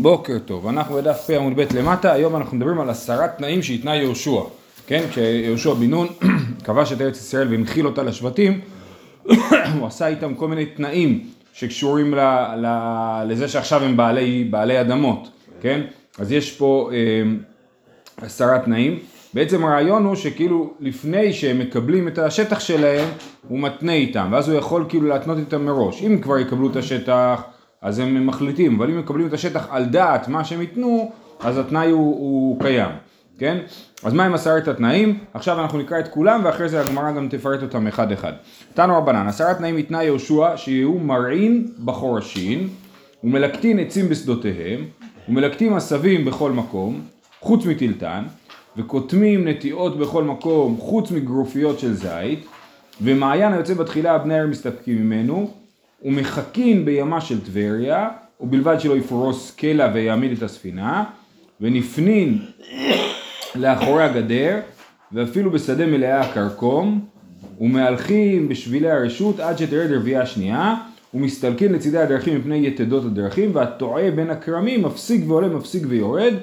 בוקר טוב, אנחנו בדף פ עמוד ב' למטה, היום אנחנו מדברים על עשרת תנאים שהתנה יהושע, כן? כשיהושע בן נון כבש את ארץ ישראל והנחיל אותה לשבטים, הוא עשה איתם כל מיני תנאים שקשורים ל, ל, לזה שעכשיו הם בעלי, בעלי אדמות, כן? אז יש פה אה, עשרה תנאים, בעצם הרעיון הוא שכאילו לפני שהם מקבלים את השטח שלהם, הוא מתנה איתם, ואז הוא יכול כאילו להתנות איתם מראש, אם כבר יקבלו את השטח אז הם מחליטים, אבל אם מקבלים את השטח על דעת מה שהם ייתנו, אז התנאי הוא, הוא קיים, כן? אז מה עם עשרת התנאים? עכשיו אנחנו נקרא את כולם ואחרי זה הגמרא גם תפרט אותם אחד אחד. תנו רבנן, עשרת תנאים התנה יהושע שיהיו מרעין בחורשים ומלקטין עצים בשדותיהם ומלקטים עשבים בכל מקום חוץ מטילטן וקוטמים נטיעות בכל מקום חוץ מגרופיות של זית ומעיין היוצא בתחילה בני העיר מסתפקים ממנו ומחכין בימה של טבריה, ובלבד שלא יפרוס קלע ויעמיד את הספינה, ונפנין לאחורי הגדר, ואפילו בשדה מלאה הכרכום, ומהלכים בשבילי הרשות עד שתרד רביעייה שנייה, ומסתלקין לצידי הדרכים מפני יתדות הדרכים, והטועה בין הכרמים מפסיק ועולה מפסיק ויורד,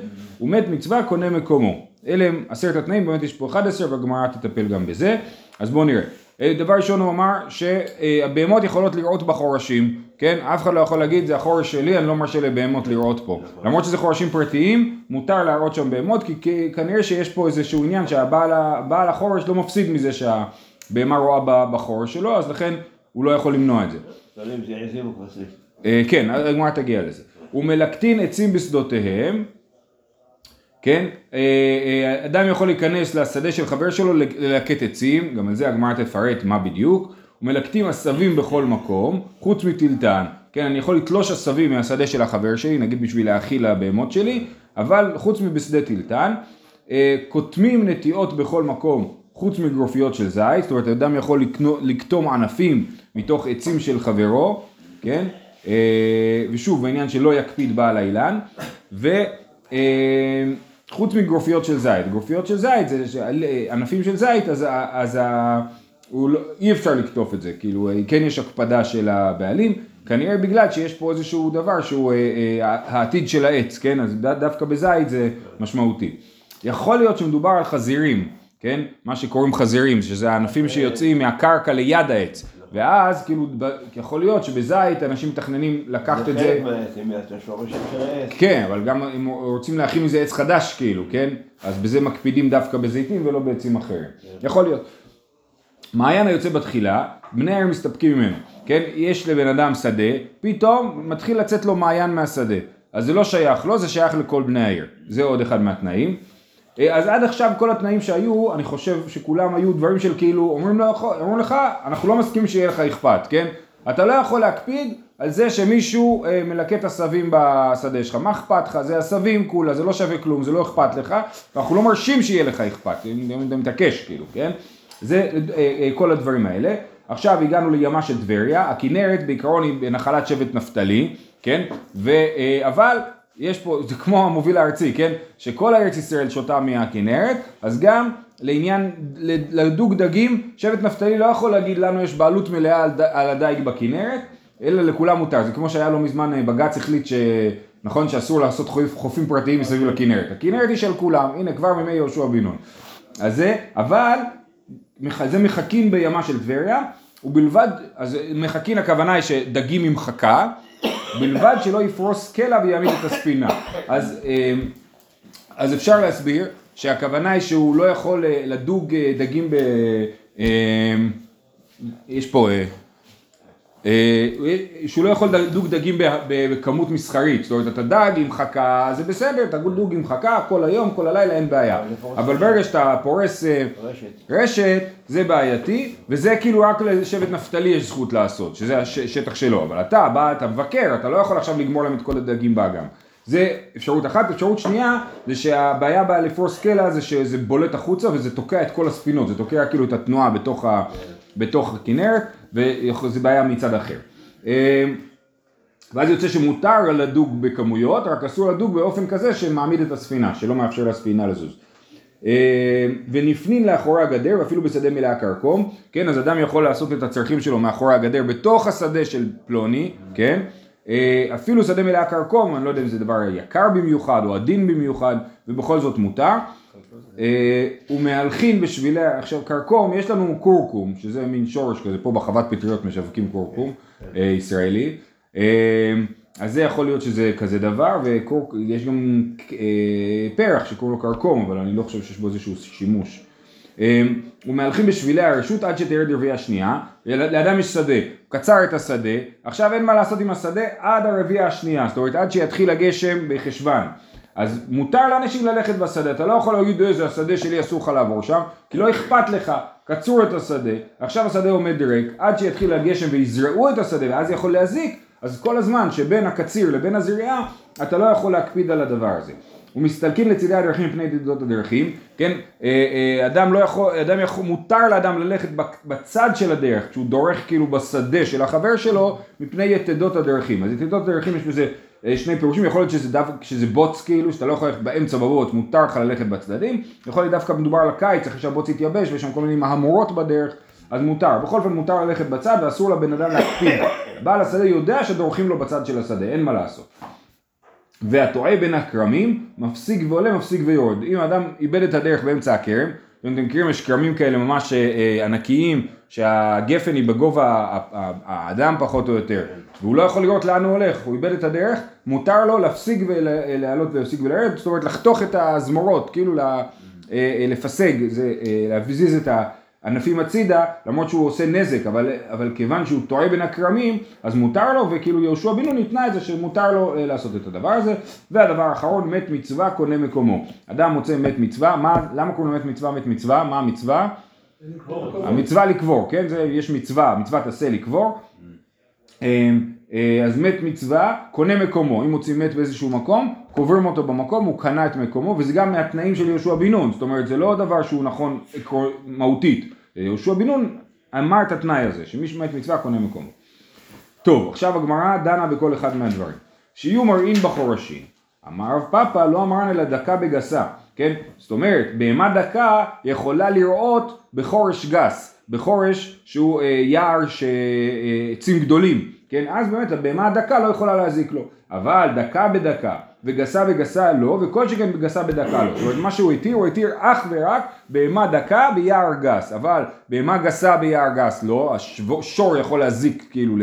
ומת מצווה קונה מקומו. אלה הם עשרת התנאים, באמת יש פה 11 והגמרא תטפל גם בזה, אז בואו נראה. אה, דבר ראשון הוא אמר שהבהמות יכולות לראות בחורשים, כן? אף אחד לא יכול להגיד זה החורש שלי, אני לא מרשה לבהמות לראות פה. למרות שזה חורשים פרטיים, מותר להראות שם בהמות, כי כנראה שיש פה איזשהו עניין שהבעל החורש לא מפסיד מזה שהבהמה רואה בחורש שלו, אז לכן הוא לא יכול למנוע את זה. אה, כן, הגמרא תגיע לזה. ומלקטין עצים בשדותיהם כן? אה, אה, אדם יכול להיכנס לשדה של חבר שלו ללקט עצים, גם על זה הגמרא תפרט מה בדיוק, ומלקטים עשבים בכל מקום, חוץ מטילטן, כן? אני יכול לתלוש עשבים מהשדה של החבר שלי, נגיד בשביל להאכיל לבהמות שלי, אבל חוץ מבשדה טילטן, אה, קוטמים נטיעות בכל מקום, חוץ מגרופיות של זית, זאת אומרת אדם יכול לקטום ענפים מתוך עצים של חברו, כן? ושוב, העניין שלא יקפיד בעל האילן, ו... חוץ מגרופיות של זית, גרופיות של זית זה ענפים של זית אז, אז ה, לא, אי אפשר לקטוף את זה, כאילו כן יש הקפדה של הבעלים, כנראה בגלל שיש פה איזשהו דבר שהוא אה, אה, העתיד של העץ, כן, אז דווקא בזית זה משמעותי. יכול להיות שמדובר על חזירים, כן, מה שקוראים חזירים, שזה הענפים שיוצאים מהקרקע ליד העץ, ואז כאילו יכול להיות שבזית אנשים מתכננים לקחת את זה. כן, אבל גם אם רוצים להכין מזה עץ חדש כאילו, כן? אז בזה מקפידים דווקא בזיתים ולא בעצים אחרים. כן. יכול להיות. מעיין היוצא בתחילה, בני העיר מסתפקים ממנו, כן? יש לבן אדם שדה, פתאום מתחיל לצאת לו מעיין מהשדה. אז זה לא שייך לו, לא, זה שייך לכל בני העיר. זה עוד אחד מהתנאים. אה, אז עד עכשיו כל התנאים שהיו, אני חושב שכולם היו דברים של כאילו, אומרים, לו, אומרים לך, אנחנו לא מסכימים שיהיה לך אכפת, כן? אתה לא יכול להקפיד על זה שמישהו אה, מלקט עשבים בשדה שלך, מה אכפת לך? זה עשבים כולה, זה לא שווה כלום, זה לא אכפת לך, ואנחנו לא מרשים שיהיה לך אכפת, אתה מתעקש כאילו, כן? זה אה, אה, כל הדברים האלה. עכשיו הגענו לימה של טבריה, הכנרת בעיקרון היא נחלת שבט נפתלי, כן? ו, אה, אבל יש פה, זה כמו המוביל הארצי, כן? שכל הארץ ישראל שותה מהכנרת, אז גם לעניין, לדוג דגים, שבט נפתלי לא יכול להגיד לנו יש בעלות מלאה על, על הדייג בכנרת, אלא לכולם מותר. זה כמו שהיה לא מזמן אה, בג"ץ החליט ש... נכון שאסור לעשות חופ, חופים פרטיים מסביב לכנרת. הכנרת היא של כולם, הנה כבר מימי יהושע בן נון. אז זה, אבל זה מחכים בימה של טבריה, ובלבד, אז מחכים הכוונה היא שדגים עם חכה, בלבד שלא יפרוס קלע ויעמיד את הספינה. אז, אמ, אז אפשר להסביר שהכוונה היא שהוא לא יכול אה, לדוג אה, דגים ב... אמ, יש פה... אה, שהוא לא יכול לדוג דגים בכמות מסחרית, זאת אומרת אתה דג עם חכה זה בסדר, אתה דוג עם חכה כל היום, כל הלילה אין בעיה, אבל ברגע שאתה פורס רשת. זה בעייתי וזה כאילו רק לשבט נפתלי יש זכות לעשות, שזה השטח שלו, אבל אתה בא, אתה מבקר, אתה לא יכול עכשיו לגמור להם את כל הדגים באגם. זה אפשרות אחת, אפשרות שנייה זה שהבעיה לפרוס קלע זה שזה בולט החוצה וזה תוקע את כל הספינות, זה תוקע כאילו את התנועה בתוך, ה, בתוך הכנרת וזה בעיה מצד אחר. אה, ואז יוצא שמותר לדוג בכמויות, רק אסור לדוג באופן כזה שמעמיד את הספינה, שלא מאפשר לספינה לזוז. אה, ונפנין לאחורי הגדר, אפילו בשדה מלאה כרכום, כן, אז אדם יכול לעשות את הצרכים שלו מאחורי הגדר בתוך השדה של פלוני, כן, אה, אפילו שדה מלאה כרכום, אני לא יודע אם זה דבר יקר במיוחד או עדין במיוחד, ובכל זאת מותר. אה, ומהלכין בשבילי, עכשיו כרכום, יש לנו קורקום, שזה מין שורש כזה, פה בחוות פטריות משווקים קורקום אה, ישראלי. אז זה יכול להיות שזה כזה דבר, ויש גם פרח שקוראים לו כרכום, אבל אני לא חושב שיש בו איזשהו שימוש. ומהלכים בשבילי הרשות עד שתרד רביעי השנייה, לאדם יש שדה, הוא קצר את השדה, עכשיו אין מה לעשות עם השדה עד הרביעי השנייה, זאת אומרת עד שיתחיל הגשם בחשוון. אז מותר לאנשים ללכת בשדה, אתה לא יכול להגיד איזה השדה שלי אסור לך לעבור שם, כי לא אכפת לך, קצרו את השדה, עכשיו השדה עומד ריק, עד שיתחיל הגשם ויזרעו את השדה ואז יכול להזיק, אז כל הזמן שבין הקציר לבין הזריעה, אתה לא יכול להקפיד על הדבר הזה. ומסתלקים לצידי הדרכים מפני ידידות הדרכים, כן, אה, אה, אדם לא יכול, אדם יכול, מותר לאדם ללכת בצד של הדרך, כשהוא דורך כאילו בשדה של החבר שלו, מפני יתדות הדרכים. אז יתדות הדרכים יש בזה שני פירושים, יכול להיות שזה, דו, שזה בוץ כאילו, שאתה לא יכול ללכת באמצע בבוץ, מותר לך ללכת בצדדים, יכול להיות דווקא מדובר על הקיץ, אחרי שהבוץ יתייבש ויש שם כל מיני מהמורות בדרך, אז מותר. בכל אופן מותר ללכת בצד ואסור לבן אדם להקפיד. בעל השדה יודע שדורכים לו בצד של השדה, אין מה לעשות. והטועה בין הכרמים, מפסיק ועולה, מפסיק ויורד. אם אדם איבד את הדרך באמצע הכרם, אתם מכירים, יש כרמים כאלה ממש אה, אה, ענקיים, שהגפן היא בגובה האדם פחות או יותר, והוא לא יכול לראות לאן הוא הולך, הוא איבד את הדרך, מותר לו להפסיק ולעלות ולהפסיק ולרדת, זאת אומרת לחתוך את הזמורות, כאילו אה, לפסג, להזיז את ה... ענפים הצידה, למרות שהוא עושה נזק, אבל, אבל כיוון שהוא טועה בין הכרמים, אז מותר לו, וכאילו יהושע בן נון ניתנה את זה שמותר לו אה, לעשות את הדבר הזה. והדבר האחרון, מת מצווה קונה מקומו. אדם מוצא מת מצווה, מה, למה קוראים לו מת מצווה מת מצווה? מה המצווה? המצווה לקבור, כן? זה, יש מצווה, מצוות עשה לקבור. אה, אה, אז מת מצווה, קונה מקומו, אם מוצאים מת באיזשהו מקום, קוברים אותו במקום, הוא קנה את מקומו, וזה גם מהתנאים של יהושע בן נון, זאת אומרת זה לא דבר שהוא נכון מהותית, יהושע בן נון אמר את התנאי הזה, שמי שמת מצווה קונה מקומו. טוב, עכשיו הגמרא דנה בכל אחד מהדברים. שיהיו מראים בחורשים. אמר רב פאפא לא אמרן אלא דקה בגסה, כן? זאת אומרת, בהמה דקה יכולה לראות בחורש גס, בחורש שהוא אה, יער שעצים אה, גדולים, כן? אז באמת הבהמה הדקה לא יכולה להזיק לו, אבל דקה בדקה וגסה בגסה לא, וכל שכן בגסה בדקה לא. זאת אומרת, מה שהוא התיר, הוא התיר אך ורק בהמה דקה ביער גס, אבל בהמה גסה ביער גס לא, השור יכול להזיק כאילו ל...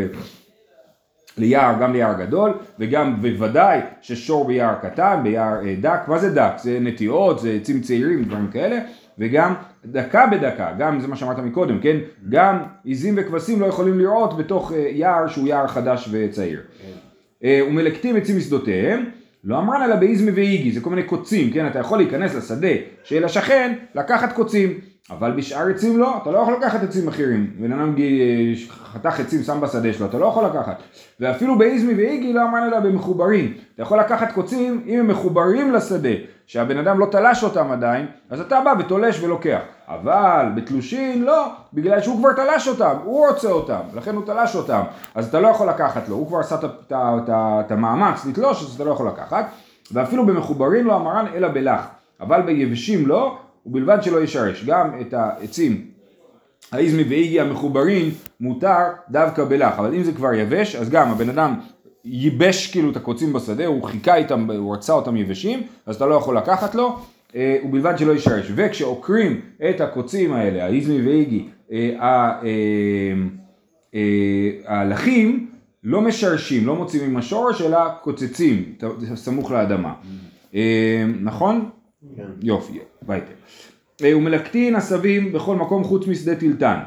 ליער, גם ליער גדול, וגם בוודאי ששור ביער קטן, ביער אה, דק, מה זה דק? זה נטיעות, זה עצים צעירים, דברים כאלה, וגם דקה בדקה, גם זה מה שאמרת מקודם, כן? גם עיזים וכבשים לא יכולים לראות בתוך אה, יער שהוא יער חדש וצעיר. כן. אה, ומלקטים עצים משדותיהם, לא אמרן אלא באיזמי ואיגי, זה כל מיני קוצים, כן? אתה יכול להיכנס לשדה של השכן, לקחת קוצים, אבל בשאר עצים לא, אתה לא יכול לקחת עצים אחרים. בן אדם חתך עצים, שם בשדה שלו, אתה לא יכול לקחת. ואפילו באיזמי ואיגי לא אמרן אלא במחוברים. אתה יכול לקחת קוצים אם הם מחוברים לשדה, שהבן אדם לא תלש אותם עדיין, אז אתה בא ותולש ולוקח. אבל בתלושין לא, בגלל שהוא כבר תלש אותם, הוא רוצה אותם, לכן הוא תלש אותם. אז אתה לא יכול לקחת לו, הוא כבר עשה את המאמץ לתלוש, אז אתה לא יכול לקחת. ואפילו במחוברים לא המרן אלא בלח. אבל ביבשים לא, ובלבד שלא ישרש. גם את העצים האיזמי ואיגי המחוברים מותר דווקא בלח. אבל אם זה כבר יבש, אז גם הבן אדם ייבש כאילו את הקוצים בשדה, הוא חיכה איתם, הוא רצה אותם יבשים, אז אתה לא יכול לקחת לו, אה, ובלבד שלא ישרש. וכשעוקרים את הקוצים האלה, האיזמי ואיגי, ההלכים, אה, לא משרשים, לא מוצאים עם השורש, אלא קוצצים, סמוך לאדמה. אה, נכון? כן. יופי, ביתה. ומלקטין עשבים בכל מקום חוץ משדה טילטן.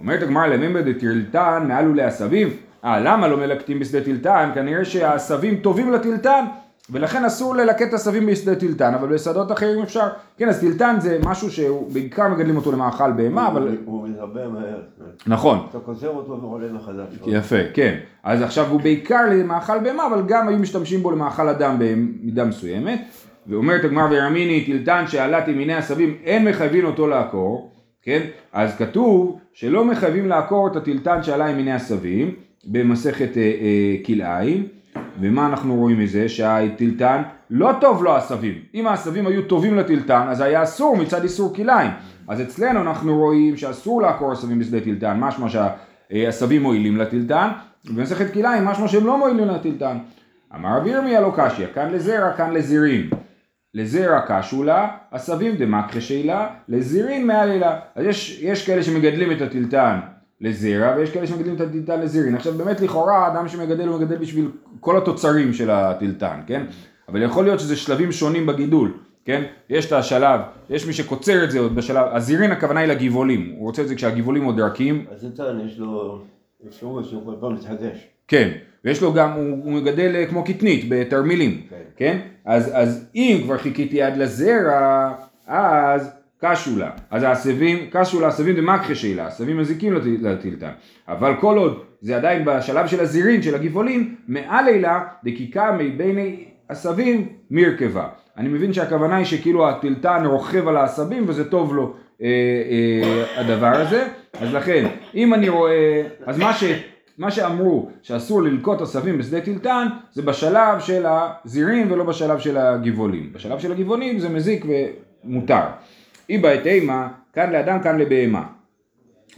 אומרת הגמרא למימא דטילטן מעל ולעשבים, אה למה לא מלקטים בשדה טילטן? כנראה שהעשבים טובים לטילטן ולכן אסור ללקט עשבים בשדה טילטן, אבל בשדות אחרים אפשר. כן, אז טילטן זה משהו שהוא בעיקר מגדלים אותו למאכל בהמה, אבל... הוא מתרבה מהר. נכון. אתה קוצר אותו ועולה מחדש. יפה, כן. אז עכשיו הוא בעיקר למאכל בהמה, אבל גם היו משתמשים בו למאכל אדם במידה מסוימת. ואומרת הגמר וירמיני, טילטן שעלת עם מיני עשבים, אין מחייבים אותו לעקור, כן? אז כתוב שלא מחייבים לעקור את הטילטן שעלה עם מיני עשבים, במסכת אה, אה, כלאיים. ומה אנחנו רואים מזה? שהטילטן לא טוב לו עשבים. אם העשבים היו טובים לטילטן, אז היה אסור מצד איסור כליים. אז אצלנו אנחנו רואים שאסור לעקור עשבים בשדה טילטן, משמע שהעשבים מועילים לטילטן, במסכת כלאיים משמע שהם לא מועילים לטילטן. אמר רבי ירמיה לא קשיא, כאן לזרע, כאן לזירים. לזרע קשו לה, עשבים דמקחה שאלה, לזירין מעלילה. אז יש, יש כאלה שמגדלים את הטילטן לזרע, ויש כאלה שמגדלים את הטילטן לזירין. עכשיו באמת לכאורה, אדם שמגדל הוא מגדל בשביל כל התוצרים של הטילטן, כן? אבל יכול להיות שזה שלבים שונים בגידול, כן? יש את השלב, יש מי שקוצר את זה עוד בשלב, הזירין הכוונה היא לגבעולים, הוא רוצה את זה כשהגבעולים עוד רכים, אז איתן יש לו אפשרות שהוא כל פעם מתחדש. כן, ויש לו גם, הוא, הוא מגדל אה, כמו קטנית בתרמילים, כן. כן? אז, אז אם כבר חיכיתי עד לזרע, אז קשו לה. אז העשבים, קשו לה עשבים דמקחה שאלה, עשבים מזיקים לט- לטילטן. אבל כל עוד זה עדיין בשלב של הזירין, של הגבעולים, מעל לילה דקיקה מביני עשבים מרכבה. אני מבין שהכוונה היא שכאילו הטילטן רוכב על העשבים וזה טוב לו אה, אה, הדבר הזה. אז לכן, אם אני רואה, אז מה ש... מה שאמרו שאסור ללקוט עשבים בשדה טילטן זה בשלב של הזירים ולא בשלב של הגבעולים. בשלב של הגבעולים זה מזיק ומותר. איבא את אימה, כאן לאדם כאן לבהמה.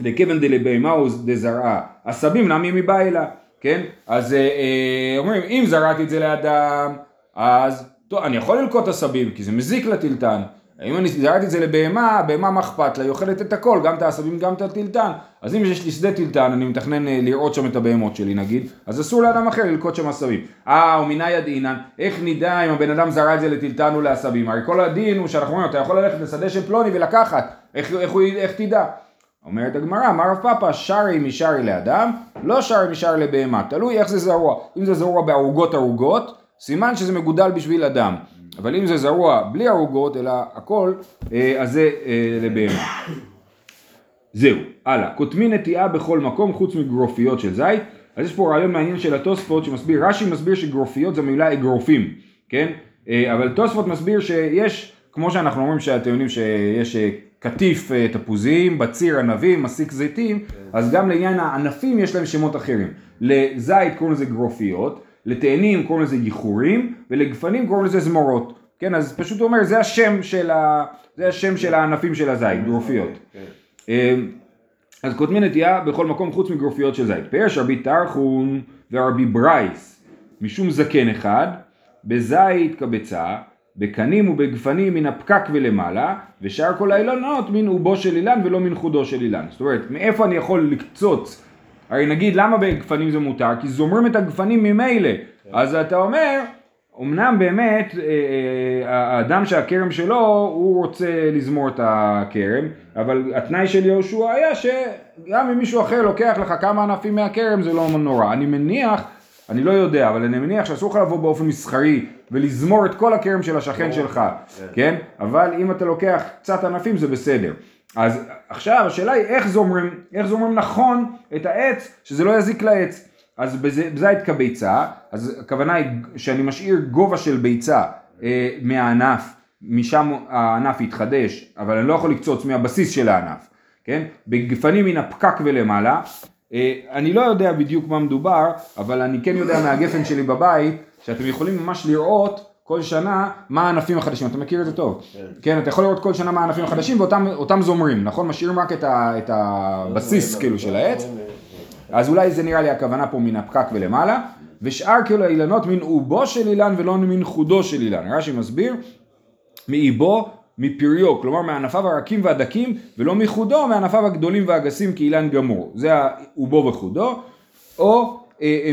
דכיוון דלבהמה הוא דזרעה, עשבים נמי מבעילה, כן? אז אה, אה, אומרים אם זרעתי את זה לאדם אז טוב אני יכול ללקוט עשבים כי זה מזיק לטילטן אם אני זרעתי את זה לבהמה, הבהמה מה אכפת לה, היא אוכלת את הכל, גם את העשבים, גם את הטילטן. אז אם יש לי שדה טילטן, אני מתכנן אה, לראות שם את הבהמות שלי נגיד, אז אסור לאדם אחר ללקוט שם עשבים. אה, ומנאי הדינן, איך נדע אם הבן אדם זרע את זה לטילטן או לעשבים? הרי כל הדין הוא שאנחנו אומרים, אתה יכול ללכת לשדה של פלוני ולקחת, איך, איך, הוא, איך תדע? אומרת הגמרא, אמר רב פאפא, שרי משרי לאדם, לא שרי משרי לבהמה, תלוי איך זה זרוע. אם זה זרוע בערוגות ערוגות, סימן שזה מגודל בשביל אדם. אבל אם זה זרוע בלי ערוגות, אלא הכל, אה, אז זה אה, לבהמה. זהו, הלאה. כותמין נטיעה בכל מקום חוץ מגרופיות של זית. אז יש פה רעיון מעניין של התוספות שמסביר, רש"י מסביר שגרופיות זה מילה אגרופים, כן? אה, אבל תוספות מסביר שיש, כמו שאנחנו אומרים שאתם יודעים שיש קטיף תפוזים, בציר ענבים, מסיק זיתים, אז גם לעניין הענפים יש להם שמות אחרים. לזית קוראים לזה גרופיות, לתאנים קוראים לזה ייחורים, ולגפנים קוראים לזה זמורות. כן, אז פשוט הוא אומר, זה השם של, ה... זה השם של הענפים של הזית, גרופיות. אה, אז כותמין נטייה בכל מקום חוץ מגרופיות של זית. פירש רבי טרחון ורבי ברייס, משום זקן אחד, בזית קבצה, בקנים ובגפנים מן הפקק ולמעלה, ושאר כל האילנות מן אובו של אילן ולא מן חודו של אילן. זאת אומרת, מאיפה אני יכול לקצוץ? הרי נגיד, למה בגפנים זה מותר? כי זומרים את הגפנים ממילא. אז אתה אומר, אמנם באמת אה, אה, האדם שהכרם שלו הוא רוצה לזמור את הכרם אבל התנאי של יהושע היה שגם אם מישהו אחר לוקח לך כמה ענפים מהכרם זה לא נורא. אני מניח אני לא יודע אבל אני מניח שאסור לך לבוא באופן מסחרי ולזמור את כל הכרם של השכן שלך כן? אבל אם אתה לוקח קצת ענפים זה בסדר אז עכשיו השאלה היא איך זומרים איך זומרים נכון את העץ שזה לא יזיק לעץ אז בזה- בזית כביצה, אז הכוונה היא שאני משאיר גובה של ביצה אה, מהענף, משם הענף יתחדש, אבל אני לא יכול לקצוץ מהבסיס של הענף, כן? בגפנים מן הפקק ולמעלה, אה, אני לא יודע בדיוק מה מדובר, אבל אני כן יודע מהגפן שלי בבית, שאתם יכולים ממש לראות כל שנה מה הענפים החדשים, אתה מכיר את זה טוב, כן, אתה יכול לראות כל שנה מה הענפים החדשים ואותם אותם זומרים, נכון? משאירים רק את, ה, את הבסיס כאילו של העץ. אז אולי זה נראה לי הכוונה פה מן הפקק ולמעלה, ושאר כאילו האילנות מן אובו של אילן ולא מן חודו של אילן. רש"י מסביר, מאיבו מפריו, כלומר מענפיו הרכים והדקים, ולא מחודו מענפיו הגדולים והגסים כאילן גמור. זה האובו וחודו, או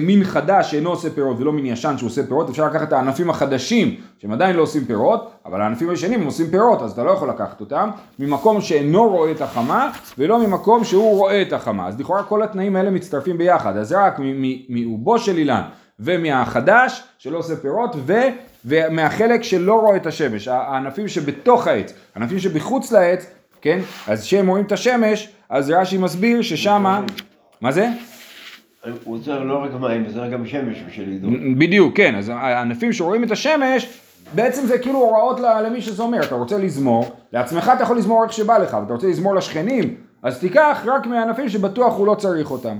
מין חדש שאינו עושה פירות ולא מין ישן שעושה פירות, אפשר לקחת את הענפים החדשים שהם עדיין לא עושים פירות, אבל הענפים הישנים הם עושים פירות אז אתה לא יכול לקחת אותם, ממקום שאינו רואה את החמה ולא ממקום שהוא רואה את החמה, אז לכאורה כל התנאים האלה מצטרפים ביחד, אז רק מ- מ- מאובו של אילן ומהחדש שלא עושה פירות ו... ומהחלק שלא רואה את השמש, הענפים שבתוך העץ, הענפים שבחוץ לעץ, כן, אז כשהם רואים את השמש, אז רש"י מסביר ששמה, מה זה? הוא צריך לא רק מים, צריך גם שמש בשביל לדאוג. בדיוק, כן, אז הענפים שרואים את השמש, בעצם זה כאילו הוראות למי שזומר, אתה רוצה לזמור, לעצמך אתה יכול לזמור איך שבא לך, אבל אתה רוצה לזמור לשכנים, אז תיקח רק מהענפים שבטוח הוא לא צריך אותם.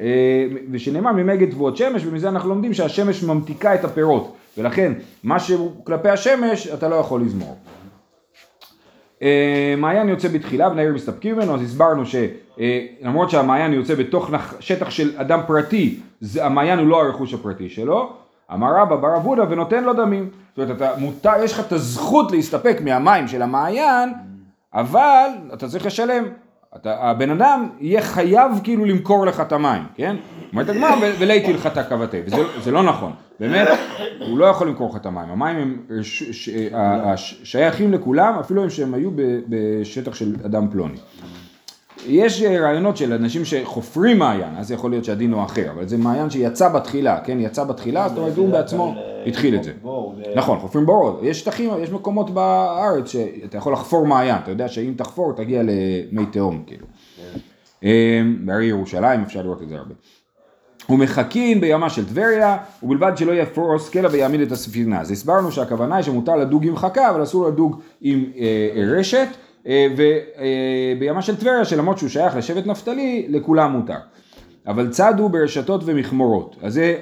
אה, ושנאמר ממגד תבואות שמש, ומזה אנחנו לומדים שהשמש ממתיקה את הפירות, ולכן מה שהוא כלפי השמש אתה לא יכול לזמור. אה, מעיין יוצא בתחילה בני העיר מסתפקים ממנו, אז הסברנו שלמרות שהמעיין יוצא בתוך שטח של אדם פרטי, המעיין הוא לא הרכוש הפרטי שלו, אמר רבא בר אבודה ונותן לו דמים. זאת אומרת, אתה מותר, יש לך את הזכות להסתפק מהמים של המעיין, אבל אתה צריך לשלם. אתה, הבן אדם יהיה חייב כאילו למכור לך את המים, כן? אומרת הגמרא, "ו- ולהיטי לך את הכבתי, וזה זה לא נכון, באמת, הוא לא יכול למכור לך את המים, המים הם ש, ש, ה- הש- שייכים לכולם, אפילו אם שהם היו בשטח של אדם פלוני. יש אה, רעיונות של אנשים שחופרים מעיין, אז יכול להיות שהדין הוא אחר, אבל זה מעיין שיצא בתחילה, כן? יצא בתחילה, זאת אומרת הוא בעצמו התחיל את זה. נכון, חופרים בורות. יש שטחים, יש מקומות בארץ שאתה יכול לחפור מעיין, אתה יודע שאם תחפור תגיע למי תהום, כאילו. אה, בהרי ירושלים אפשר לראות את זה הרבה. ומחכין בימה של טבריה, ובלבד שלא יפרוס קלע ויעמיד את הספינה. אז הסברנו שהכוונה היא שמותר לדוג עם חכה, אבל אסור לדוג עם אה, רשת, אה, ובימה של טבריה, שלמרות שהוא שייך לשבט נפתלי, לכולם מותר. אבל צדו ברשתות ומכמורות. אז זה,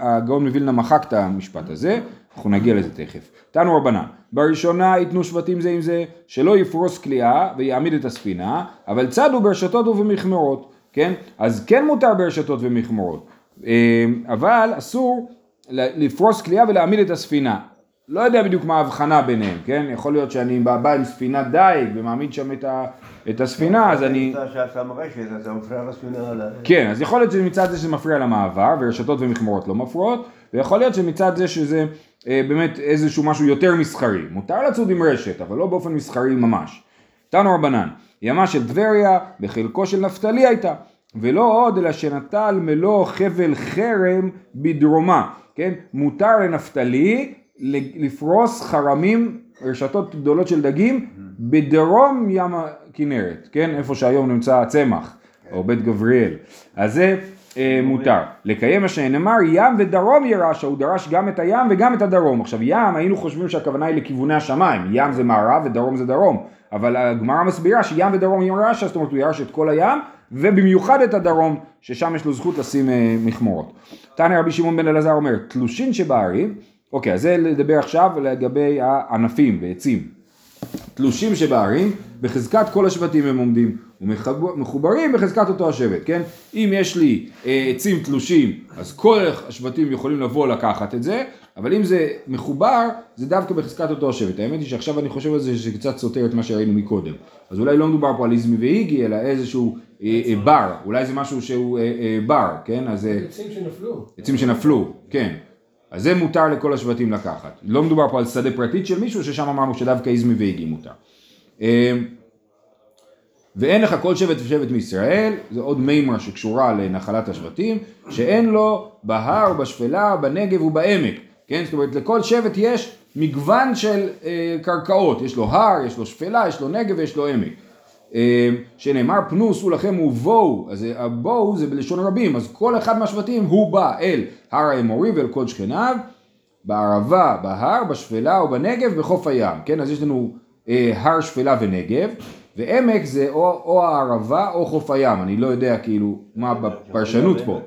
הגאון מווילנה מחק את המשפט הזה, אנחנו נגיע לזה תכף. תנו רבנן, בראשונה ייתנו שבטים זה עם זה, שלא יפרוס כליאה ויעמיד את הספינה, אבל צדו ברשתות ובמכמורות, כן? אז כן מותר ברשתות ומכמורות, אה, אבל אסור לפרוס כליאה ולהעמיד את הספינה. לא יודע בדיוק מה ההבחנה ביניהם, כן? יכול להיות שאני בא עם ספינת דייג ומעמיד שם את, ה, את הספינה, אז אני... כן, אז יכול להיות שמצד זה שזה מפריע למעבר, ורשתות ומכמורות לא מפריעות, ויכול להיות שמצד זה שזה אה, באמת איזשהו משהו יותר מסחרי. מותר לצוד עם רשת, אבל לא באופן מסחרי ממש. תנו רבנן, ימה של טבריה, בחלקו של נפתלי הייתה, ולא עוד אלא שנטל מלוא חבל חרם בדרומה, כן? מותר לנפתלי לפרוס חרמים, רשתות גדולות של דגים, בדרום ים הכנרת, כן? איפה שהיום נמצא הצמח, או בית גבריאל. אז זה אה, מותר. לקיים מה שנאמר, ים ודרום ירשה, הוא דרש גם את הים וגם את הדרום. עכשיו ים, היינו חושבים שהכוונה היא לכיווני השמיים, ים זה מערב ודרום זה דרום. אבל הגמרא מסבירה שים ודרום ירשה, זאת אומרת הוא ירש את כל הים, ובמיוחד את הדרום, ששם יש לו זכות לשים אה, מכמורות. תנא רבי שמעון בן אלעזר אומר, תלושין שבערים, אוקיי, אז זה לדבר עכשיו לגבי הענפים ועצים. תלושים שבערים, בחזקת כל השבטים הם עומדים, ומחוברים בחזקת אותו השבט, כן? אם יש לי אה, עצים תלושים, אז כל השבטים יכולים לבוא לקחת את זה, אבל אם זה מחובר, זה דווקא בחזקת אותו השבט. האמת היא שעכשיו אני חושב על זה שקצת סותר את מה שראינו מקודם. אז אולי לא מדובר פה על איזמי ואיגי, אלא איזשהו אה, אה, בר, אולי זה משהו שהוא אה, אה, בר, כן? אז... אה, עצים שנפלו. עצים שנפלו, כן. אז זה מותר לכל השבטים לקחת. לא מדובר פה על שדה פרטית של מישהו, ששם אמרנו שדווקא איזמי ואיגי מותר. אה, ואין לך כל שבט ושבט מישראל, זה עוד מימרה שקשורה לנחלת השבטים, שאין לו בהר, בשפלה, בנגב ובעמק. כן, זאת אומרת לכל שבט יש מגוון של אה, קרקעות, יש לו הר, יש לו שפלה, יש לו נגב ויש לו עמק. אה, שנאמר פנו עשו לכם ובואו, אז אה, הבואו זה בלשון רבים, אז כל אחד מהשבטים הוא בא אל הר האמורי ואל כל שכניו, בערבה, בהר, בשפלה או בנגב, בחוף הים, כן, אז יש לנו אה, הר, שפלה ונגב, ועמק זה או, או הערבה או חוף הים, אני לא יודע כאילו מה בפרשנות פה.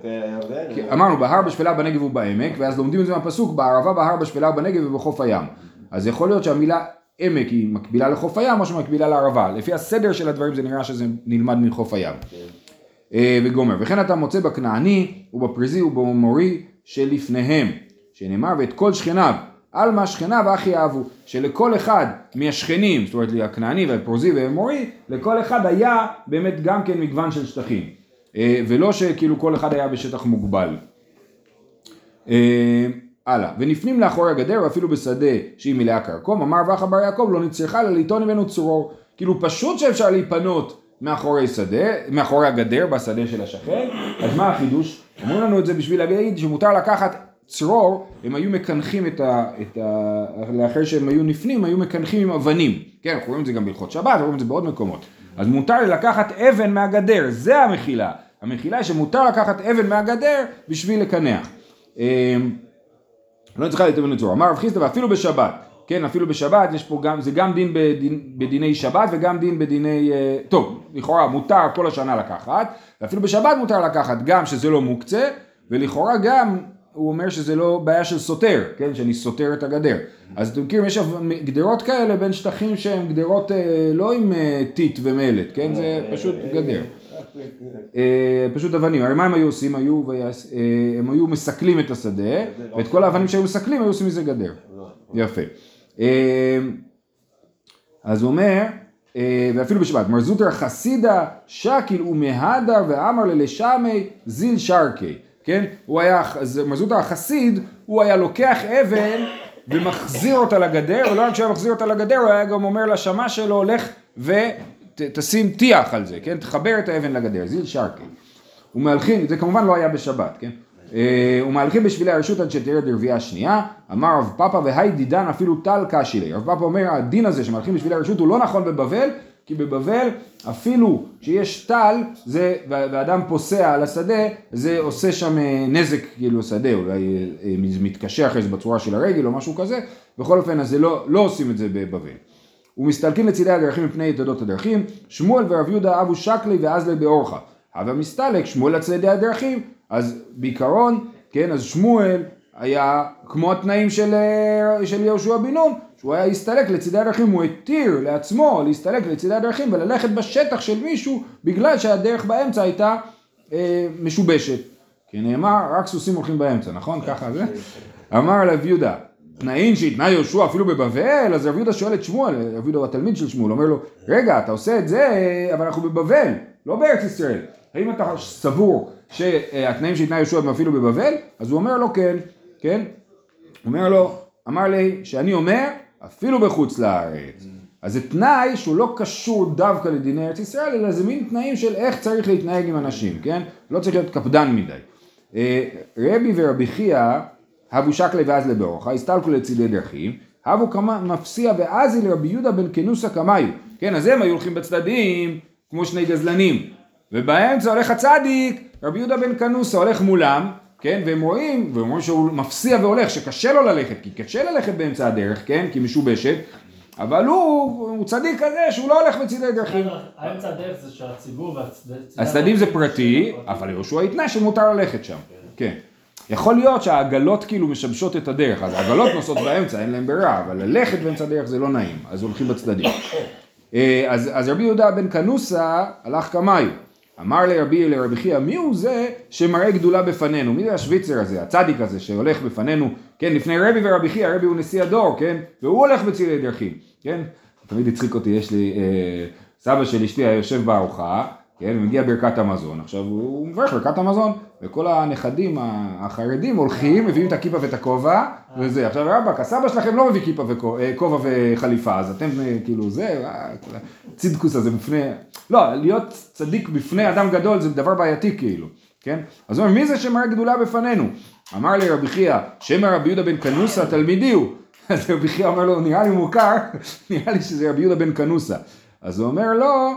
כי אמרנו בהר, בשפלה, בנגב ובעמק, ואז לומדים את זה מהפסוק בערבה, בהר, בשפלה, בנגב ובחוף הים. אז יכול להיות שהמילה עמק היא מקבילה לחוף הים או שמקבילה לערבה. לפי הסדר של הדברים זה נראה שזה נלמד מחוף הים. אה, וגומר. וכן אתה מוצא בכנעני ובפריזי ובמורי שלפניהם, שנאמר ואת כל שכניו, עלמא שכניו אחי אהבו, שלכל אחד מהשכנים, זאת אומרת הכנעני והפריזי והאמורי, לכל אחד היה באמת גם כן מגוון של שטחים. אה, ולא שכאילו כל אחד היה בשטח מוגבל. אה, הלאה, ונפנים לאחורי הגדר ואפילו בשדה שהיא מלאה כרכום, אמר ואחא בר יעקב לא נצרכה אלא ליטון ממנו צרור. כאילו פשוט שאפשר להיפנות מאחורי שדה, מאחורי הגדר בשדה של השכן, אז מה החידוש? אומרים לנו את זה בשביל להגיד שמותר לקחת צרור, הם היו מקנחים את ה... את ה לאחר שהם היו נפנים, היו מקנחים עם אבנים. כן, אנחנו רואים את זה גם בהלכות שבת, רואים את זה בעוד מקומות. אז מותר לקחת אבן מהגדר, זה המחילה. המחילה היא שמותר לקחת אבן מהגדר בשביל לקנח. לא צריכה להתאמן לצורה. אמר רב חיסדא ואפילו בשבת, כן, אפילו בשבת יש פה גם, זה גם דין בדין, בדיני שבת וגם דין בדיני, אה, טוב, לכאורה מותר כל השנה לקחת, ואפילו בשבת מותר לקחת גם שזה לא מוקצה, ולכאורה גם הוא אומר שזה לא בעיה של סותר, כן, שאני סותר את הגדר. אז אתם מכירים, יש גדרות כאלה בין שטחים שהם גדרות אה, לא עם אה, טיט ומלט, כן, זה פשוט גדר. אה, פשוט אבנים, הרי מה הם היו עושים? היו, הם היו מסכלים את השדה, ואת כל האבנים שהיו מסכלים היו עושים מזה גדר. יפה. אז הוא אומר, ואפילו בשבת, מר זוטר חסידה שקיל ומהדר ואמר ללשמי זיל שרקי. כן? הוא היה, אז מזוטה החסיד, הוא היה לוקח אבן ומחזיר אותה לגדר, ולא רק שהוא היה מחזיר אותה לגדר, הוא היה גם אומר לשמש שלו, לך ותשים טיח על זה, כן? תחבר את האבן לגדר, זיל שרקי. ומהלכים, זה כמובן לא היה בשבת, כן? אה, ומהלכים בשבילי הרשות עד שתרד לרביעה שנייה, אמר רב פאפא והי דידן אפילו טל קשילי. רב פאפא אומר הדין הזה שמהלכים בשבילי הרשות הוא לא נכון בבבל, כי בבבל אפילו שיש טל, זה, ואדם פוסע על השדה, זה עושה שם אה, נזק כאילו שדה, אולי אה, מתקשה אחרי זה בצורה של הרגל או משהו כזה, בכל אופן אז לא, לא עושים את זה בבבל. ומסתלקים לצידי הדרכים מפני יתדות הדרכים, שמואל ורב יהודה אבו שקלי ואזלי באורחה. הווה מסתלק, שמואל לצידי הדרכים, אז בעיקרון, כן, אז שמואל היה כמו התנאים של, של יהושע בן נון, שהוא היה הסתלק לצידי הדרכים, הוא התיר לעצמו להסתלק לצידי הדרכים וללכת בשטח של מישהו בגלל שהדרך באמצע הייתה אה, משובשת. כי נאמר, רק סוסים הולכים באמצע, נכון? ככה זה? אמר רב יהודה, תנאים שהתנה יהושע אפילו בבבל, אז רב יהודה שואל את שמואל, רב יהודה התלמיד של שמואל, אומר לו, רגע, אתה עושה את זה, אבל אנחנו בבבל, לא בארץ ישראל. האם אתה סבור שהתנאים שהתנה יהושע הם אפילו בבבל? אז הוא אומר לו כן, כן? הוא אומר לו, אמר לי שאני אומר אפילו בחוץ לארץ. אז זה תנאי שהוא לא קשור דווקא לדיני ארץ ישראל, אלא זה מין תנאים של איך צריך להתנהג עם אנשים, כן? לא צריך להיות קפדן מדי. אה, רבי ורבי חייא, הבו שקלי ואזלי באורחה, הסתלקו לצידי דרכים, הבו כמה מפסיע ואזי לרבי יהודה בן כנוסה קמיו. כן, אז הם היו הולכים בצדדים כמו שני גזלנים. ובאמצע הולך הצדיק, רבי יהודה בן כנוסה הולך מולם, כן, והם רואים, והם רואים שהוא מפסיע והולך, שקשה לו ללכת, כי קשה ללכת באמצע הדרך, כן, כי משובשת, אבל הוא, הוא צדיק כזה שהוא לא הולך בצדי דרכים. האמצע הדרך זה שהציבור והצדדים... הצדדים זה פרטי, אבל יהושע התנה שמותר ללכת שם, כן. יכול להיות שהעגלות כאילו משבשות את הדרך, אז העגלות נוסעות באמצע, אין להם ברירה, אבל ללכת באמצע הדרך זה לא נעים, אז הולכים בצדדים. אה, אז, אז רבי יהודה בן כנוסה הלך כמיו. אמר לרבי לרבי חייא מי הוא זה שמראה גדולה בפנינו מי זה השוויצר הזה הצדיק הזה שהולך בפנינו כן לפני רבי ורבי חייא רבי הוא נשיא הדור כן והוא הולך בצירי דרכים כן תמיד הצחיק אותי יש לי אה, סבא של אשתי היה יושב בארוחה כן, ומגיע ברכת המזון, עכשיו הוא מברך ברכת המזון, וכל הנכדים החרדים הולכים, מביאים את הכיפה ואת הכובע, וזה, עכשיו רבאק, הסבא שלכם לא מביא כיפה וכובע אה, וחליפה, אז אתם אה, כאילו זה, הצדקוס הזה בפני, לא, להיות צדיק בפני אדם גדול זה דבר בעייתי כאילו, כן? אז הוא אומר, מי זה שמראה גדולה בפנינו? אמר לי רבי חייא, שם רבי יהודה בן כנוסה תלמידי הוא. אז רבי חייא אומר לו, נראה לי מוכר, נראה לי שזה רבי יהודה בן כנוסה. אז הוא אומר לו,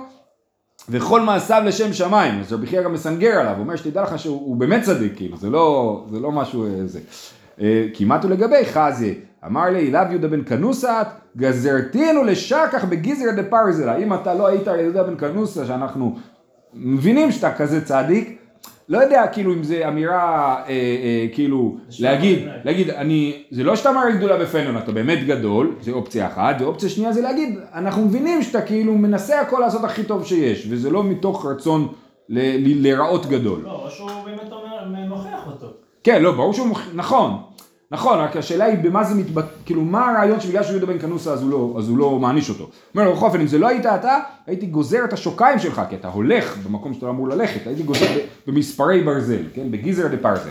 וכל מעשיו לשם שמיים, אז רבי חייא גם מסנגר עליו, הוא אומר שתדע לך שהוא באמת צדיק, כאילו, זה לא, זה לא משהו אה, זה. אה, כמעט הוא לגבי חזי, אמר לי, אליו יהודה בן כנוסת, גזרתינו לשכח בגיזר דה פרזלה, אם אתה לא היית יהודה בן כנוסה, שאנחנו מבינים שאתה כזה צדיק, לא יודע כאילו אם זה אמירה אה, אה, כאילו להגיד, להגיד אני, זה לא שאתה מראה גדולה בפנון, אתה באמת גדול, זה אופציה אחת, ואופציה שנייה זה להגיד, אנחנו מבינים שאתה כאילו מנסה הכל לעשות הכי טוב שיש, וזה לא מתוך רצון להיראות גדול. לא, או שהוא באמת אומר, מוכיח אותו. כן, לא, ברור שהוא מוכיח, נכון, נכון, רק השאלה היא במה זה מתבטא, כאילו מה הרעיון שבגלל שהוא יהודה בן כנוסה אז הוא לא, אז הוא לא מעניש אותו. אומר לו בכל אופן אם זה לא היית אתה, הייתי גוזר את השוקיים שלך, כי אתה הולך במקום שאתה אמור ללכת, הייתי גוזר במספרי ברזל, כן, בגיזרא דפרזלא.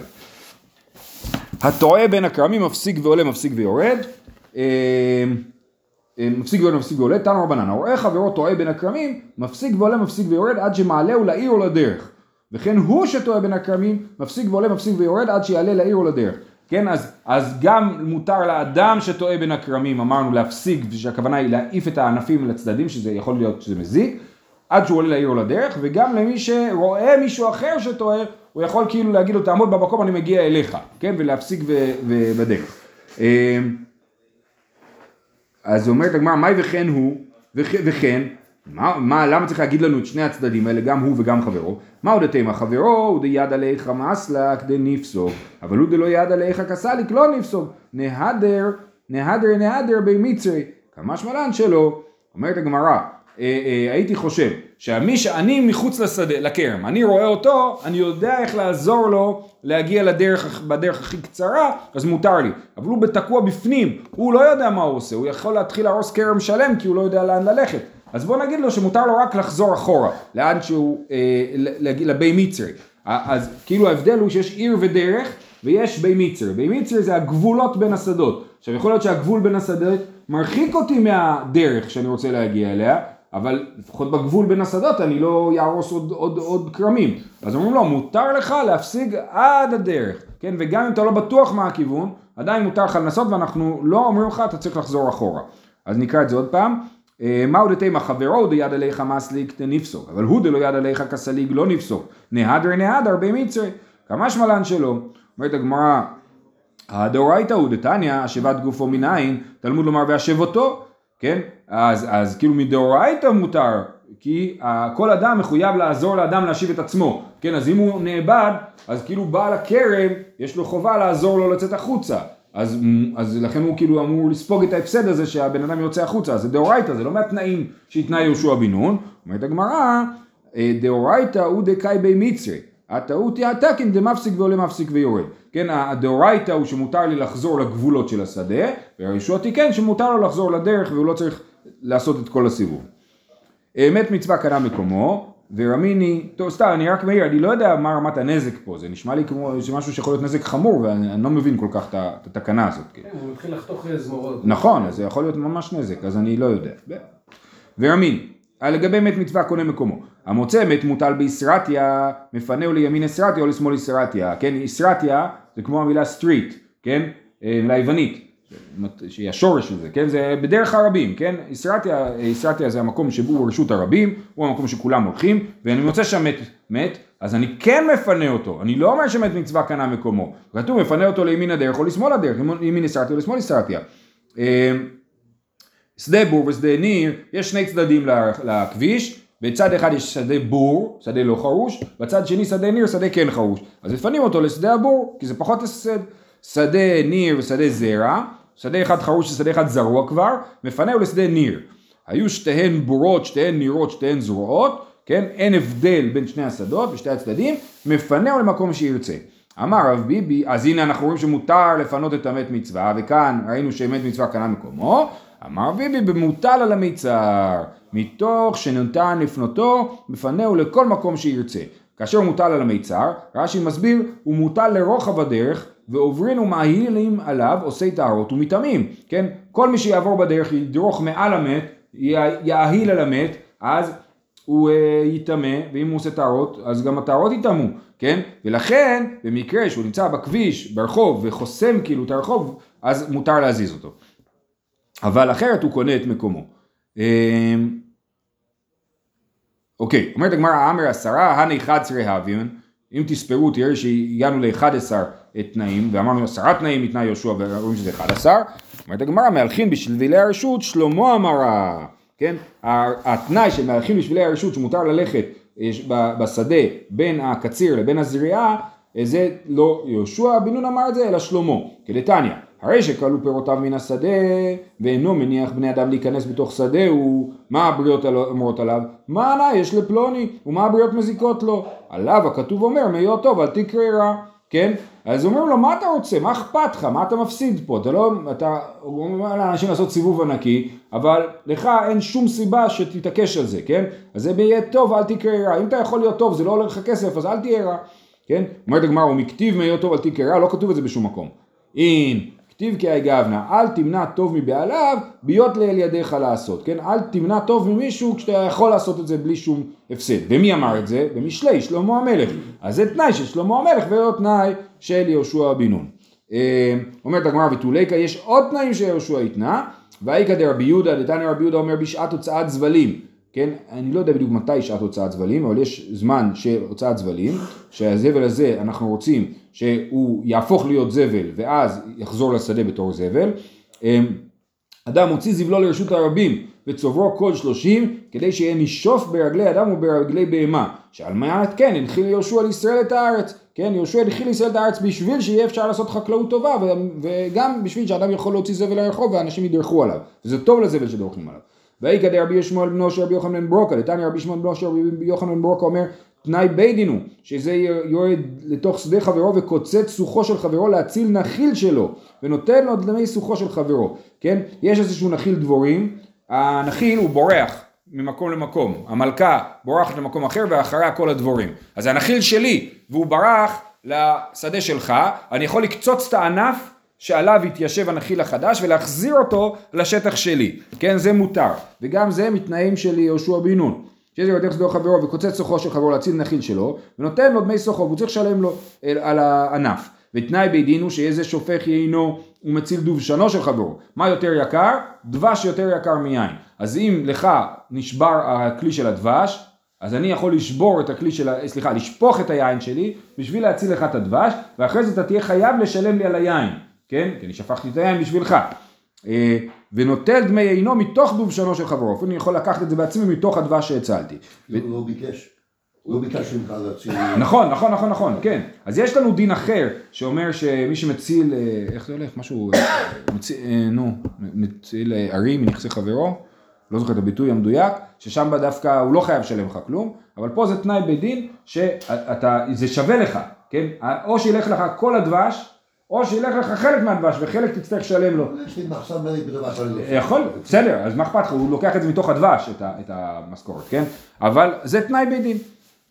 הטועה בין הכרמים מפסיק ועולה מפסיק ויורד. אה, אה, מפסיק ועולה מפסיק ועולה, תנו רבנן, הרואה חברו טועה בין הכרמים, מפסיק ועולה מפסיק ויורד עד שמעלהו לעיר או לדרך. וכן הוא שטועה בין הכרמים, מפסיק ועולה מפסיק ויורד עד שיעלה לעיר או לדרך. כן, אז, אז גם מותר לאדם שטועה בין הכרמים, אמרנו להפסיק, שהכוונה היא להעיף את הענפים לצדדים, שזה יכול להיות שזה מזיק, עד שהוא עולה לעיר או לדרך, וגם למי שרואה מישהו אחר שטועה, הוא יכול כאילו להגיד לו תעמוד במקום אני מגיע אליך, כן, ולהפסיק בדרך. אמ, אז אומרת הגמרא, מהי וכן הוא, וכן, מה, מה, למה צריך להגיד לנו את שני הצדדים האלה, גם הוא וגם חברו? מהו דתימה חברו, הוא דיד עליך מסלק דנפסוק, אבל הוא דלא יד עליך כסליק לא נפסוק, נהדר, נהדר נהדר במצרי, כמשמע לן שלא, אומרת הגמרא, אה, אה, הייתי חושב שמי שאני מחוץ לשדה, לכרם, אני רואה אותו, אני יודע איך לעזור לו להגיע לדרך, בדרך הכי קצרה, אז מותר לי. אבל הוא תקוע בפנים, הוא לא יודע מה הוא עושה, הוא יכול להתחיל להרוס כרם שלם כי הוא לא יודע לאן ללכת. אז בוא נגיד לו שמותר לו רק לחזור אחורה, לאן שהוא, אה, לבי מצרי. אז כאילו ההבדל הוא שיש עיר ודרך ויש בי מצרי. בי מצרי זה הגבולות בין השדות. עכשיו יכול להיות שהגבול בין השדות מרחיק אותי מהדרך שאני רוצה להגיע אליה, אבל לפחות בגבול בין השדות אני לא יהרוס עוד, עוד, עוד כרמים. אז אומרים לו, מותר לך להפסיק עד הדרך, כן? וגם אם אתה לא בטוח מה הכיוון, עדיין מותר לך לנסות ואנחנו לא אומרים לך, אתה צריך לחזור אחורה. אז נקרא את זה עוד פעם. אה, מהו דתימה חברו דיד עליך מסליק נפסוק, אבל הוא דלא יד עליך כסליג לא נפסוק, נהדר נהדר במצרי, כמה שמלן שלו. אומרת הגמרא, הדאורייתא הוא דתניא, השבת גופו מנין, תלמוד לומר והשבותו, כן? אז, אז כאילו מדאורייתא מותר, כי uh, כל אדם מחויב לעזור לאדם להשיב את עצמו, כן? אז אם הוא נאבד, אז כאילו בעל הכרם, יש לו חובה לעזור לו לצאת החוצה. אז, אז לכן הוא כאילו אמור לספוג את ההפסד הזה שהבן אדם יוצא החוצה, זה דאורייתא, זה לא מהתנאים שהתנה יהושע בן נון, אומרת הגמרא, אה, דאורייתא הוא דקאי בי מצרי, הטעות היא התקין דמפסיק ועולה מפסיק ויורד, כן, הדאורייתא הוא שמותר לי לחזור לגבולות של השדה, והיהושע תיקן שמותר לו לחזור לדרך והוא לא צריך לעשות את כל הסיבוב. אמת מצווה קנה מקומו, ורמיני, טוב סתם אני רק מעיר, אני לא יודע מה רמת הנזק פה, זה נשמע לי כמו משהו שיכול להיות נזק חמור ואני לא מבין כל כך את התקנה הזאת. כן, הוא מתחיל לחתוך אה, זמורות. נכון, אז זה יכול להיות ממש נזק, אז אני לא יודע. ורמין, לגבי מת מצווה קונה מקומו, המוצא מת מוטל בישרתיה, מפנהו לימין אסרתיה או לשמאל אסרתיה, כן, אסרתיה זה כמו המילה סטריט, כן, אה, ליוונית. שהיא השורש של זה, כן? זה בדרך הרבים, כן? איסרטיה, איסרטיה זה המקום שבו הוא רשות הרבים, הוא המקום שכולם הולכים, ואני מוצא שם מת, מת, אז אני כן מפנה אותו, אני לא אומר שמת מצווה קנה מקומו, כתוב מפנה אותו לימין הדרך או לשמאל הדרך, ימין איסרטיה או לשמאל איסרטיה. אה, שדה בור ושדה ניר, יש שני צדדים לכביש, בצד אחד יש שדה בור, שדה לא חרוש, בצד שני שדה ניר, שדה כן חרוש. אז מפנים אותו לשדה הבור, כי זה פחות הסד. שדה ניר ושדה זרע, שדה אחד חרוש ושדה אחד זרוע כבר, מפנהו לשדה ניר. היו שתיהן בורות, שתיהן נירות, שתיהן זרועות, כן? אין הבדל בין שני השדות בשתי הצדדים, מפנהו למקום שירצה. אמר רב ביבי, אז הנה אנחנו רואים שמותר לפנות את המת מצווה, וכאן ראינו שמת מצווה קנה מקומו, אמר ביבי במוטל על המיצר, מתוך שניתן לפנותו, מפנהו לכל מקום שירצה. כאשר הוא מוטל על המיצר, רש"י מסביר, הוא מוטל לרוחב הדרך, ועוברין ומאהילים עליו עושי טהרות ומטעמים, כן? כל מי שיעבור בדרך ידרוך מעל המת, יאהיל על המת, אז הוא uh, יטמא, ואם הוא עושה טהרות, אז גם הטהרות יטמאו, כן? ולכן, במקרה שהוא נמצא בכביש, ברחוב, וחוסם כאילו את הרחוב, אז מותר להזיז אותו. אבל אחרת הוא קונה את מקומו. אמ, אוקיי, אומרת הגמרא, אמר עשרה, הני חד עשרה הוויון, אם תספרו תראה שהגענו ל-11 תנאים, ואמרנו עשרה תנאים מתנאי יהושע ורואים שזה 11, אומרת הגמרא מהלכים בשבילי הרשות שלמה אמרה, כן? התנאי של מהלכים בשבילי הרשות שמותר ללכת בשדה בין הקציר לבין הזריעה, זה לא יהושע בן נון אמר את זה אלא שלמה, כדתניא הרי שכלו פירותיו מן השדה ואינו מניח בני אדם להיכנס בתוך שדה הוא מה הבריות אומרות עליו? מה ענה יש לפלוני ומה הבריות מזיקות לו? עליו הכתוב אומר מהיות טוב אל תקרא רע כן? אז אומרים לו מה אתה רוצה? מה אכפת לך? מה אתה מפסיד פה? אתה לא, אתה אומר לאנשים לעשות סיבוב ענקי אבל לך אין שום סיבה שתתעקש על זה, כן? אז זה ביה טוב אל תקרא רע אם אתה יכול להיות טוב זה לא עולה לך כסף אז אל תהיה רע כן? אומרת הגמרא הוא מכתיב מהיות טוב אל תקרא רע לא כתוב את זה בשום מקום אם כתיב כי גבנה, אל תמנע טוב מבעליו, ביות לאל ידיך לעשות, כן? אל תמנע טוב ממישהו כשאתה יכול לעשות את זה בלי שום הפסד. ומי אמר את זה? במשלי, שלמה המלך. אז זה תנאי של שלמה המלך ולא תנאי של יהושע בן נון. אה, אומרת הגמרא ותולקה, יש עוד תנאים שיהושע התנה, ואיכא דרבי יהודה, דתניא רבי יהודה אומר בשעת הוצאת זבלים. כן, אני לא יודע בדיוק מתי שעת הוצאת זבלים, אבל יש זמן של הוצאת זבלים, שהזבל הזה אנחנו רוצים שהוא יהפוך להיות זבל ואז יחזור לשדה בתור זבל. אמ, אדם מוציא זבלו לרשות הרבים וצוברו כל שלושים, כדי שיהיה נישוף ברגלי אדם וברגלי בהמה. שעל מנת כן הנחיל יהושע לישראל את הארץ. כן, יהושע הנחיל לישראל את הארץ בשביל שיהיה אפשר לעשות חקלאות טובה, וגם בשביל שאדם יכול להוציא זבל לרחוב ואנשים ידרכו עליו. וזה טוב לזבל שדורכים עליו. ויגע דרבי ישמעאל בנו של רבי יוחנן ברוקה, לתניא רבי שמעון בנו של רבי יוחנן ברוקה אומר תנאי בית שזה יורד לתוך שדה חברו וקוצץ סוחו של חברו להציל נחיל שלו, ונותן לו דמי סוחו של חברו, כן? יש איזשהו נחיל דבורים, הנחיל הוא בורח ממקום למקום, המלכה בורחת למקום אחר ואחריה כל הדבורים, אז הנחיל שלי והוא ברח לשדה שלך, אני יכול לקצוץ את הענף שעליו התיישב הנחיל החדש ולהחזיר אותו לשטח שלי, כן זה מותר, וגם זה מתנאים של יהושע בן נון, שזה ירדך שדו חברו וקוצץ סוחו של חברו להציל נחיל שלו, ונותן לו דמי סוחו והוא צריך לשלם לו אל- על הענף, ותנאי בית דין הוא שאיזה שופך יינו ומציל דובשנו של חברו, מה יותר יקר? דבש יותר יקר מיין, אז אם לך נשבר הכלי של הדבש, אז אני יכול לשבור את הכלי של, סליחה, לשפוך את היין שלי בשביל להציל לך את הדבש, ואחרי זה אתה תהיה חייב לשלם לי על היין, כן? כי אני שפכתי את היין בשבילך. אה, ונוטל דמי עינו מתוך דובשנו של חברו, אפילו אני יכול לקחת את זה בעצמי מתוך הדבש שהצלתי. הוא לא ביקש. הוא לא ביקש ממך להציל. נכון, נכון, נכון, נכון, כן. אז יש לנו דין אחר שאומר שמי שמציל, אה, איך זה הולך? משהו, אה, נו, מציל ערים מנכסי חברו, לא זוכר את הביטוי המדויק, ששם דווקא הוא לא חייב לשלם לך כלום, אבל פה זה תנאי בית דין שאתה, זה שווה לך, כן? או שילך לך כל הדבש, או שילך לך חלק מהדבש וחלק תצטרך לשלם לו. יש לי. יכול, בסדר, אז מה אכפת לך, הוא לוקח את זה מתוך הדבש, את, המשכורת, כן? אבל זה תנאי בית דין.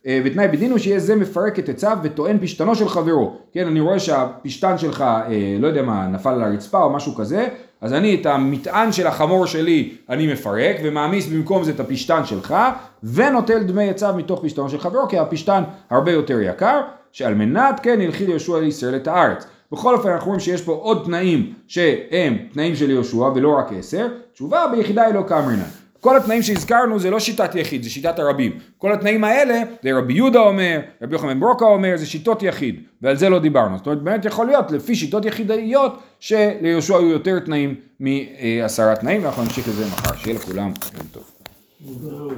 אה, ותנאי בית דין הוא שיהיה זה מפרק את עציו וטוען פשתנו של חברו. כן, אני רואה שהפשתן שלך, אה, לא יודע מה, נפל על הרצפה או משהו כזה, אז אני את המטען של החמור שלי אני מפרק ומעמיס במקום זה את הפשתן שלך ונוטל דמי עציו מתוך פשתנו של חברו כי הפשתן הרבה יותר יקר שעל מנת כן הנחיל יהושע לישראל את הארץ. בכל אופן אנחנו רואים שיש פה עוד תנאים שהם תנאים של יהושע ולא רק עשר, תשובה ביחידה היא לא קמרינן. כל התנאים שהזכרנו זה לא שיטת יחיד, זה שיטת הרבים. כל התנאים האלה, זה רבי יהודה אומר, רבי יוחנן ברוקה אומר, זה שיטות יחיד, ועל זה לא דיברנו. זאת אומרת, באמת יכול להיות, לפי שיטות יחידאיות, שליהושע היו יותר תנאים מעשרה תנאים, ואנחנו נמשיך את זה מחר. שיהיה לכולם יום טוב.